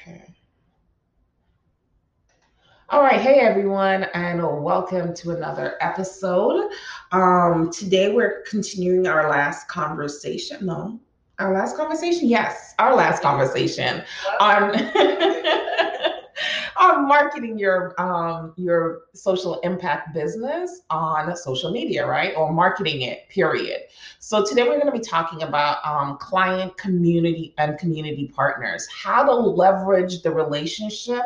Okay. All right, hey everyone, and welcome to another episode. Um, today we're continuing our last conversation. No, our last conversation. Yes, our last conversation on on marketing your um, your social impact business on social media, right? Or marketing it, period. So today we're going to be talking about um, client community and community partners, how to leverage the relationship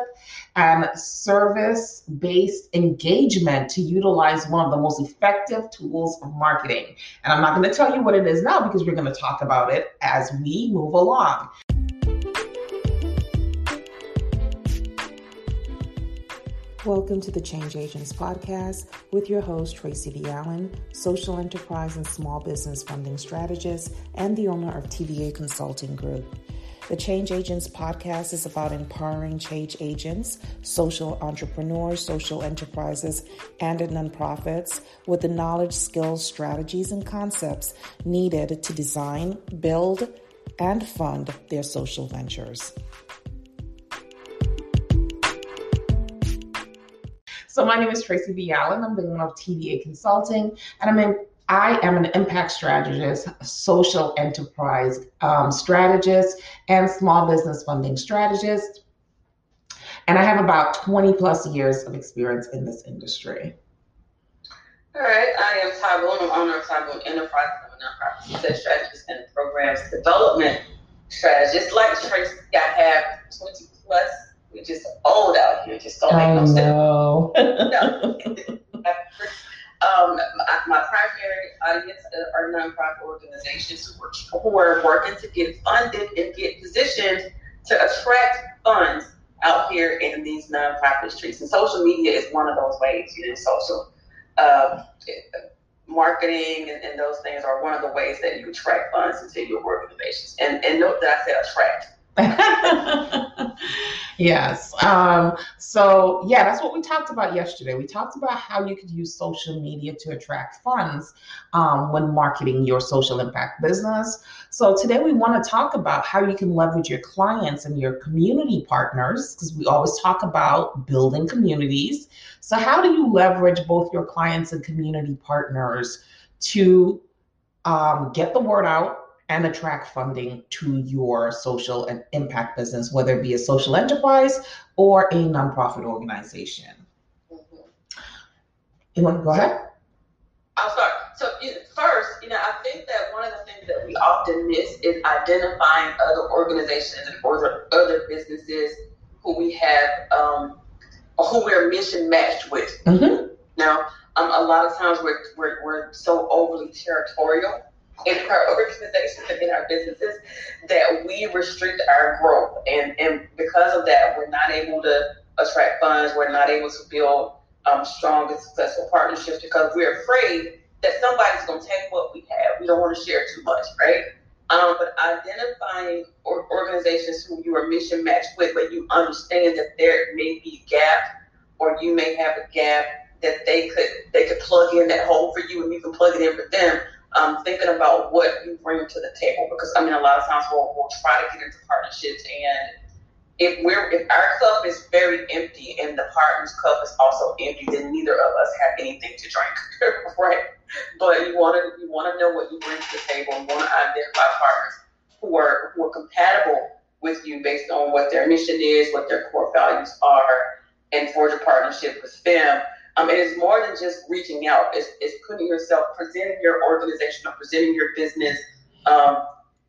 and service based engagement to utilize one of the most effective tools of marketing. And I'm not going to tell you what it is now because we're going to talk about it as we move along. Welcome to the Change Agents Podcast with your host, Tracy B. Allen, social enterprise and small business funding strategist and the owner of TVA Consulting Group. The Change Agents podcast is about empowering change agents, social entrepreneurs, social enterprises, and nonprofits with the knowledge, skills, strategies, and concepts needed to design, build, and fund their social ventures. So my name is Tracy B. Allen. I'm the owner of TVA Consulting, and I'm in, I am an impact strategist, social enterprise um, strategist, and small business funding strategist. And I have about 20 plus years of experience in this industry. All right, I am Ty Boone. I'm owner of Ty Boone Enterprise. I'm a nonprofit success strategist and programs development strategist. Like Tracy, I have 20 plus we just old out here. Just don't make no sense. no. um, my, my, primary audience are nonprofit organizations who are, who are working to get funded and get positioned to attract funds out here in these nonprofit streets. And social media is one of those ways. You know, social uh, marketing and, and, those things are one of the ways that you attract funds into your organizations. And, and note that I said attract yes. Um, so, yeah, that's what we talked about yesterday. We talked about how you could use social media to attract funds um, when marketing your social impact business. So, today we want to talk about how you can leverage your clients and your community partners because we always talk about building communities. So, how do you leverage both your clients and community partners to um, get the word out? And attract funding to your social and impact business, whether it be a social enterprise or a nonprofit organization. Mm-hmm. You want to go ahead? I'll start. So first, you know, I think that one of the things that we often miss is identifying other organizations or other businesses who we have, um, who we're mission matched with. Mm-hmm. Now, um, a lot of times we're, we're, we're so overly territorial in our organizations and in our businesses that we restrict our growth. And, and because of that, we're not able to attract funds. We're not able to build um, strong and successful partnerships because we're afraid that somebody's going to take what we have. We don't want to share too much, right? Um, but identifying or organizations who you are mission matched with, but you understand that there may be a gap or you may have a gap that they could they could plug in that hole for you and you can plug it in for them um, thinking about what you bring to the table. Because I mean, a lot of times we'll, we'll try to get into partnerships, and if we're if our cup is very empty and the partner's cup is also empty, then neither of us have anything to drink, right? But you want to you want to know what you bring to the table. You want to identify partners who are who are compatible with you based on what their mission is, what their core values are, and forge a partnership with them um, it is more than just reaching out. It's, it's putting yourself, presenting your organization or presenting your business um,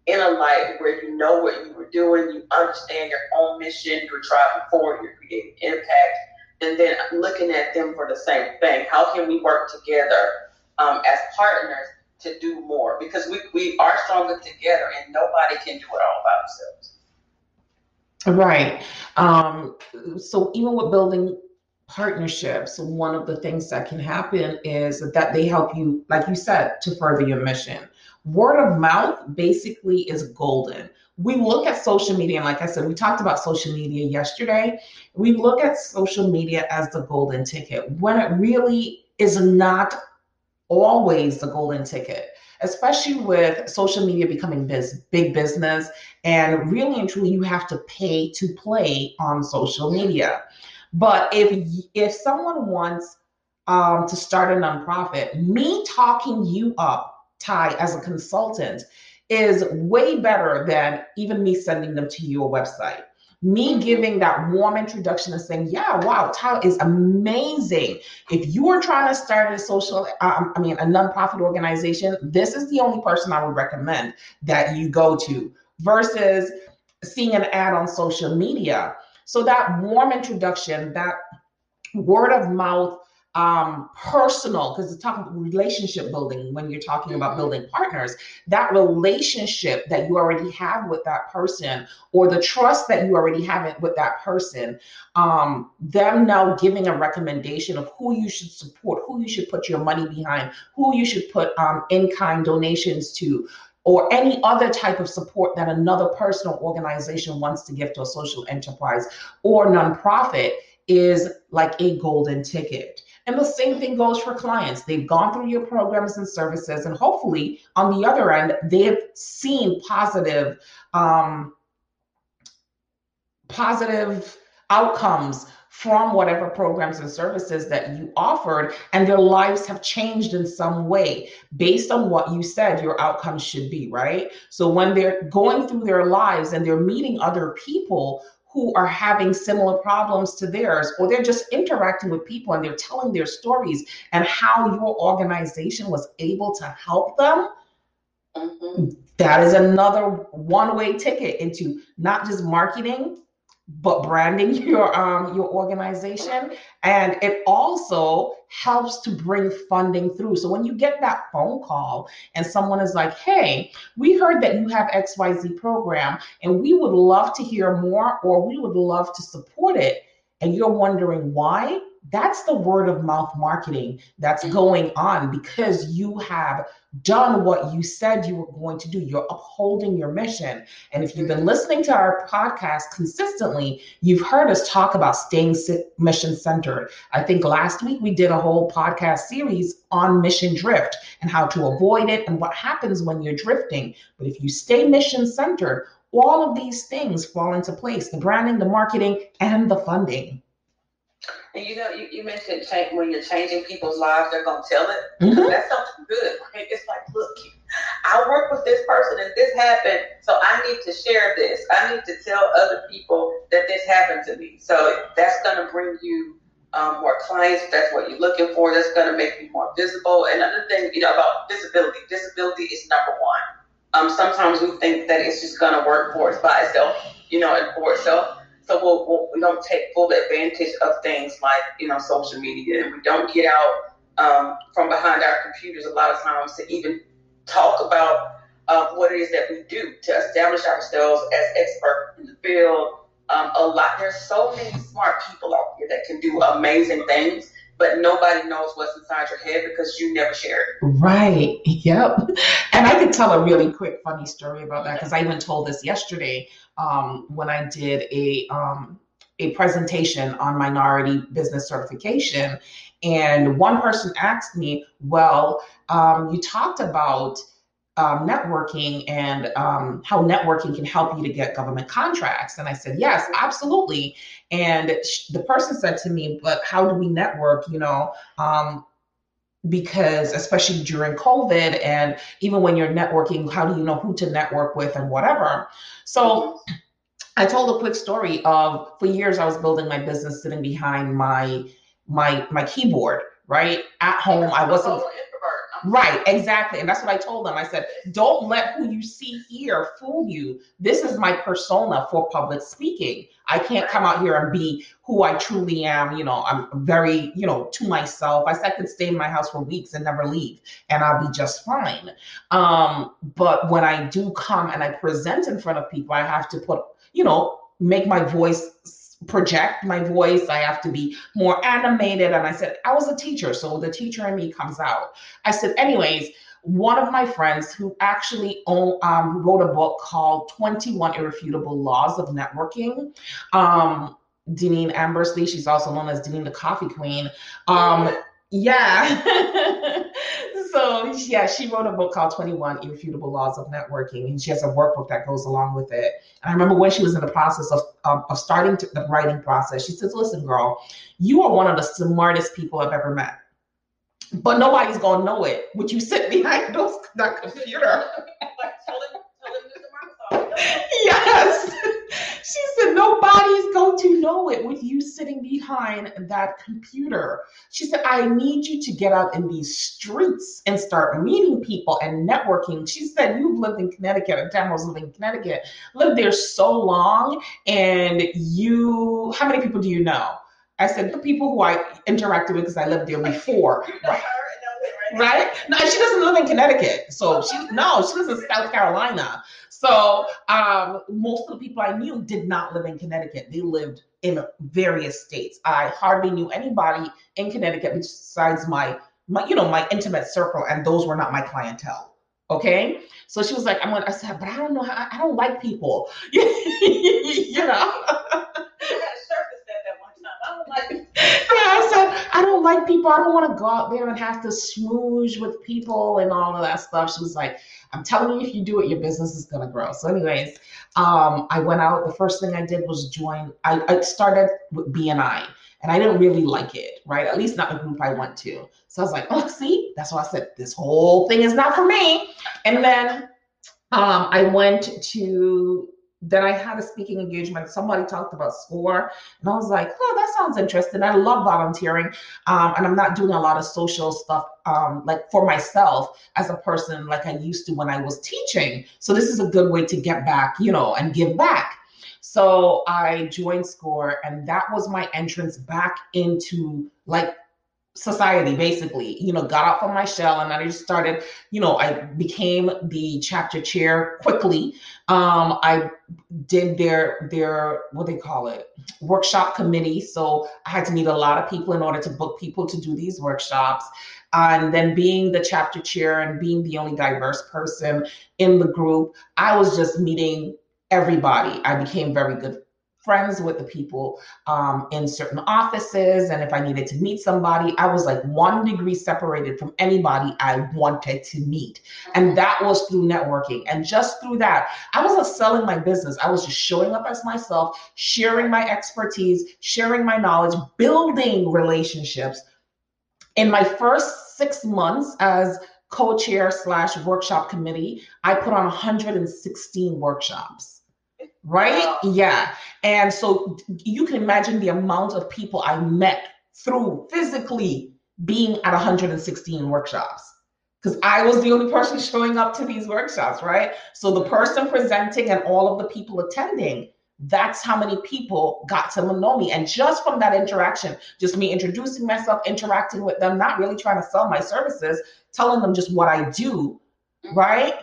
in a light where you know what you were doing, you understand your own mission, you're driving forward, you're creating impact, and then looking at them for the same thing. How can we work together um, as partners to do more? Because we, we are stronger together and nobody can do it all by themselves. Right. Um, so even with building partnerships, one of the things that can happen is that they help you, like you said, to further your mission. Word of mouth basically is golden. We look at social media, and like I said, we talked about social media yesterday. We look at social media as the golden ticket when it really is not always the golden ticket. especially with social media becoming biz, big business. And really and truly, you have to pay to play on social media. But if if someone wants um, to start a nonprofit, me talking you up, Ty, as a consultant, is way better than even me sending them to your website me giving that warm introduction and saying, yeah, wow, Tyler is amazing. If you are trying to start a social, um, I mean, a nonprofit organization, this is the only person I would recommend that you go to versus seeing an ad on social media. So that warm introduction, that word of mouth um, personal, because it's talking about relationship building when you're talking about mm-hmm. building partners, that relationship that you already have with that person, or the trust that you already have with that person, um, them now giving a recommendation of who you should support, who you should put your money behind, who you should put um, in kind donations to, or any other type of support that another person or organization wants to give to a social enterprise or nonprofit is like a golden ticket. And the same thing goes for clients. They've gone through your programs and services, and hopefully, on the other end, they've seen positive, um, positive outcomes from whatever programs and services that you offered, and their lives have changed in some way based on what you said your outcomes should be, right? So when they're going through their lives and they're meeting other people who are having similar problems to theirs, or they're just interacting with people and they're telling their stories and how your organization was able to help them. Mm-hmm. That is another one way ticket into not just marketing, but branding your um your organization. And it also helps to bring funding through. So when you get that phone call and someone is like hey we heard that you have xyz program and we would love to hear more or we would love to support it and you're wondering why that's the word of mouth marketing that's going on because you have done what you said you were going to do. You're upholding your mission. And if you've been listening to our podcast consistently, you've heard us talk about staying mission centered. I think last week we did a whole podcast series on mission drift and how to avoid it and what happens when you're drifting. But if you stay mission centered, all of these things fall into place the branding, the marketing, and the funding. And you know, you, you mentioned change, when you're changing people's lives, they're gonna tell it. Mm-hmm. That's something good. Right? It's like, look, I work with this person and this happened, so I need to share this. I need to tell other people that this happened to me. So that's gonna bring you um, more clients. If that's what you're looking for. That's gonna make you more visible. And another thing, you know, about visibility. Visibility is number one. Um, sometimes we think that it's just gonna work for us by itself, you know, and for itself so we'll, we'll, we don't take full advantage of things like, you know, social media and we don't get out um, from behind our computers a lot of times to even talk about uh, what it is that we do to establish ourselves as experts in the field. Um, a lot, there's so many smart people out here that can do amazing things, but nobody knows what's inside your head because you never share it. Right. Yep. And I could tell a really quick funny story about that because I even told this yesterday um, when I did a um, a presentation on minority business certification, and one person asked me, "Well, um, you talked about." Um, networking and um, how networking can help you to get government contracts. And I said, yes, absolutely. And sh- the person said to me, but how do we network? You know, um, because especially during COVID and even when you're networking, how do you know who to network with and whatever? So I told a quick story of for years I was building my business sitting behind my my my keyboard, right? At home, I wasn't Right, exactly. And that's what I told them. I said, don't let who you see here fool you. This is my persona for public speaking. I can't come out here and be who I truly am. You know, I'm very, you know, to myself. I said I could stay in my house for weeks and never leave, and I'll be just fine. Um, but when I do come and I present in front of people, I have to put, you know, make my voice project my voice. I have to be more animated. And I said, I was a teacher, so the teacher in me comes out. I said, anyways, one of my friends who actually own, um, wrote a book called 21 Irrefutable Laws of Networking. Um, Deneen Ambersley, she's also known as Deneen the Coffee Queen. Um, yeah. so yeah, she wrote a book called 21 Irrefutable Laws of Networking, and she has a workbook that goes along with it. And I remember when she was in the process of um, of starting to, the writing process, she says, "Listen, girl, you are one of the smartest people I've ever met." But nobody's gonna know it. Would you sit behind those that computer? yes. She said, nobody's going to know it with you sitting behind that computer. She said, I need you to get out in these streets and start meeting people and networking. She said, You've lived in Connecticut, and Tamara's living in Connecticut, lived there so long, and you, how many people do you know? I said, The people who I interacted with because I lived there before. Right right? No, she doesn't live in Connecticut. So she no, she lives in South Carolina. So um, most of the people I knew did not live in Connecticut. They lived in various states. I hardly knew anybody in Connecticut besides my my you know my intimate circle, and those were not my clientele. Okay, so she was like, "I'm gonna." I said, "But I don't know. How, I don't like people." you know. I said, I don't like people. I don't want to go out there and have to smooge with people and all of that stuff. She was like, I'm telling you, if you do it, your business is going to grow. So, anyways, um, I went out. The first thing I did was join, I, I started with BNI and I didn't really like it, right? At least not the group I went to. So I was like, oh, see, that's why I said this whole thing is not for me. And then um, I went to then I had a speaking engagement. Somebody talked about SCORE, and I was like, "Oh, that sounds interesting." I love volunteering, um, and I'm not doing a lot of social stuff um, like for myself as a person like I used to when I was teaching. So this is a good way to get back, you know, and give back. So I joined SCORE, and that was my entrance back into like society basically you know got out from my shell and i just started you know i became the chapter chair quickly. Um i did their their what they call it workshop committee. So i had to meet a lot of people in order to book people to do these workshops. And then being the chapter chair and being the only diverse person in the group i was just meeting everybody. I became very good friends with the people um, in certain offices. And if I needed to meet somebody, I was like one degree separated from anybody I wanted to meet. And that was through networking. And just through that, I wasn't selling my business. I was just showing up as myself, sharing my expertise, sharing my knowledge, building relationships. In my first six months as co-chair slash workshop committee, I put on 116 workshops right? Yeah. And so you can imagine the amount of people I met through physically being at 116 workshops because I was the only person showing up to these workshops, right? So the person presenting and all of the people attending, that's how many people got to know me. And just from that interaction, just me introducing myself, interacting with them, not really trying to sell my services, telling them just what I do, mm-hmm. right?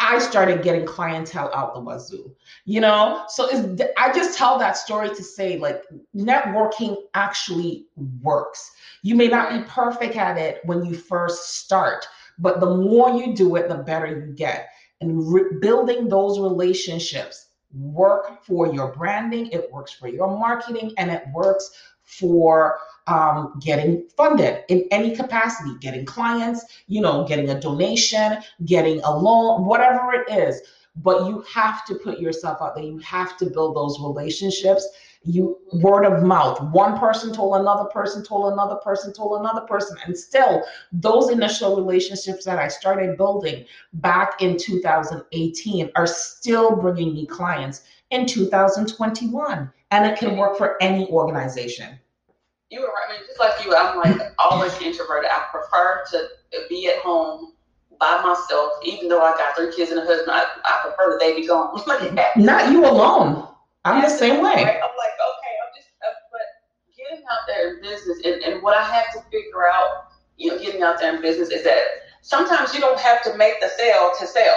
I started getting clientele out the wazoo, you know? So I just tell that story to say, like, networking actually works. You may not be perfect at it when you first start, but the more you do it, the better you get. And re- building those relationships work for your branding, it works for your marketing, and it works for um, getting funded in any capacity, getting clients, you know, getting a donation, getting a loan, whatever it is. But you have to put yourself out there. You have to build those relationships. You word of mouth. One person told another person, told another person, told another person, and still those initial relationships that I started building back in 2018 are still bringing me clients in 2021, and it can work for any organization you were right. I mean, just like you, I'm like always introverted. I prefer to be at home by myself, even though I got three kids and a husband. I, I prefer that they be gone. Not you alone. I'm the same way. Right? I'm like, okay, I'm just, uh, but getting out there in business, and, and what I have to figure out, you know, getting out there in business is that sometimes you don't have to make the sale to sell,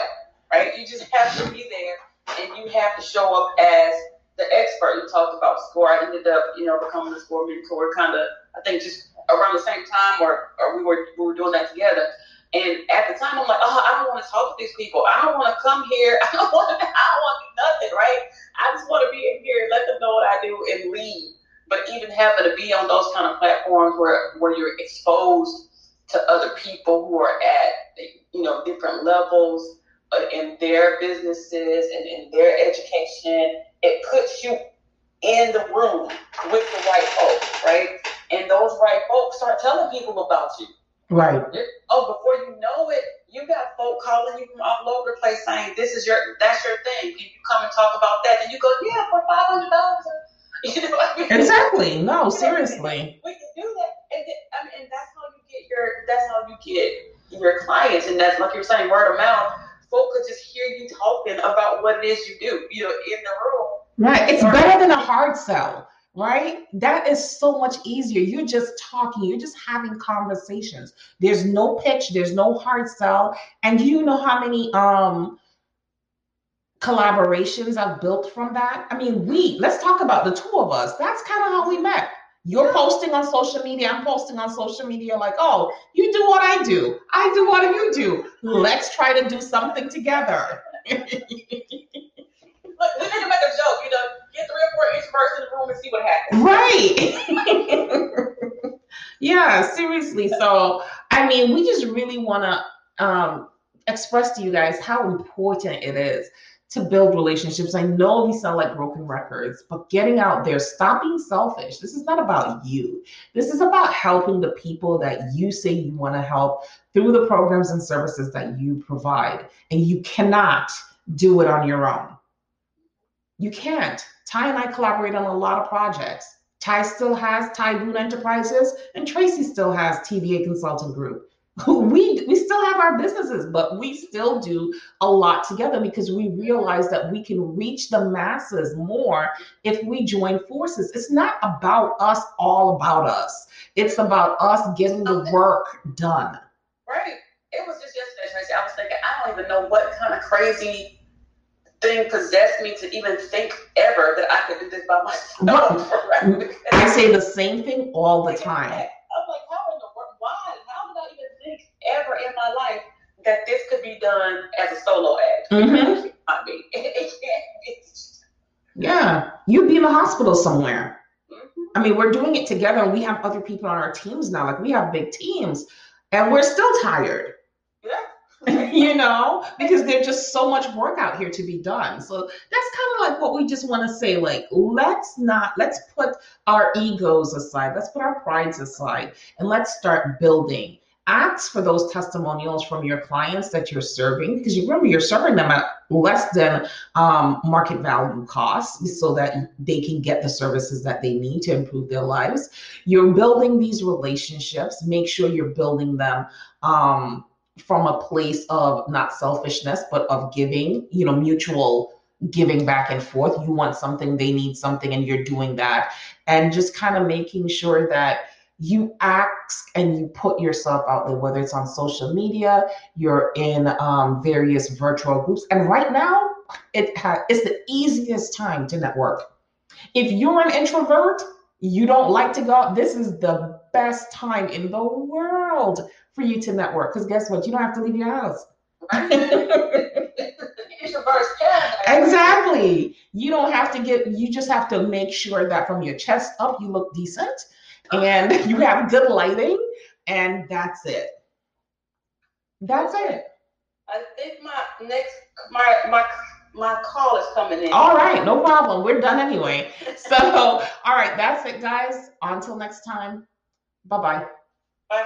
right? You just have to be there, and you have to show up as the expert you talked about score. I ended up, you know, becoming a score mentor kind of, I think just around the same time or, or we were we were doing that together. And at the time, I'm like, oh, I don't want to talk to these people. I don't want to come here. I don't want to. I don't want to do nothing, right? I just want to be in here and let them know what I do and leave. But even having to be on those kind of platforms where where you're exposed to other people who are at you know different levels uh, in their businesses and in their education. It puts you in the room with the right folks, right? And those right folks start telling people about you. Right. Oh, before you know it, you got folk calling you from all over the place saying, "This is your, that's your thing. Can you come and talk about that?" And you go, "Yeah, for five hundred dollars." You know I mean? Exactly. No, seriously. We can do that, and then, I mean, and that's how you get your, that's how you get your clients, and that's like you're saying, word of mouth. Folk could just hear you talking about what it is you do, you know, in the room. Right. It's better than a hard sell right? That is so much easier. You're just talking, you're just having conversations. There's no pitch, there's no hard sell. And do you know how many um collaborations I've built from that? I mean, we let's talk about the two of us. That's kind of how we met. You're posting on social media, I'm posting on social media like, oh, you do what I do. I do what you do. Let's try to do something together. Look, we need to make a joke, you know, get three or introverts in the room and see what happens. Right. yeah, seriously. So, I mean, we just really want to um, express to you guys how important it is to build relationships. I know we sound like broken records, but getting out there, stop being selfish. This is not about you. This is about helping the people that you say you want to help through the programs and services that you provide. And you cannot do it on your own. You can't. Ty and I collaborate on a lot of projects. Ty still has Ty Boone Enterprises, and Tracy still has TVA Consulting Group. We we still have our businesses, but we still do a lot together because we realize that we can reach the masses more if we join forces. It's not about us, all about us. It's about us getting the work done. Right. It was just yesterday, Tracy. I was thinking, I don't even know what kind of crazy thing possessed me to even think ever that I could do this by myself. Right? I say the same thing all the time. I'm like, how in the world? Why? How did I even think ever in my life that this could be done as a solo act? Mm-hmm. I mean, it, it can't be. Yeah, you'd be in the hospital somewhere. Mm-hmm. I mean, we're doing it together, and we have other people on our teams now. Like we have big teams, and we're still tired. You know, because there's just so much work out here to be done. So that's kind of like what we just want to say like, let's not, let's put our egos aside, let's put our prides aside, and let's start building. Ask for those testimonials from your clients that you're serving because you remember you're serving them at less than um, market value costs so that they can get the services that they need to improve their lives. You're building these relationships, make sure you're building them. Um, from a place of not selfishness, but of giving, you know, mutual giving back and forth. You want something, they need something, and you're doing that. And just kind of making sure that you ask and you put yourself out there, whether it's on social media, you're in um, various virtual groups. And right now, it ha- it's the easiest time to network. If you're an introvert, you don't like to go out, this is the best time in the world for you to network. Because guess what? You don't have to leave your house. exactly. You don't have to get, you just have to make sure that from your chest up, you look decent and you have good lighting, and that's it. That's it. I think my next, my, my, my call is coming in. All right, no problem. We're done anyway. So, all right, that's it, guys. Until next time. Bye-bye. Bye.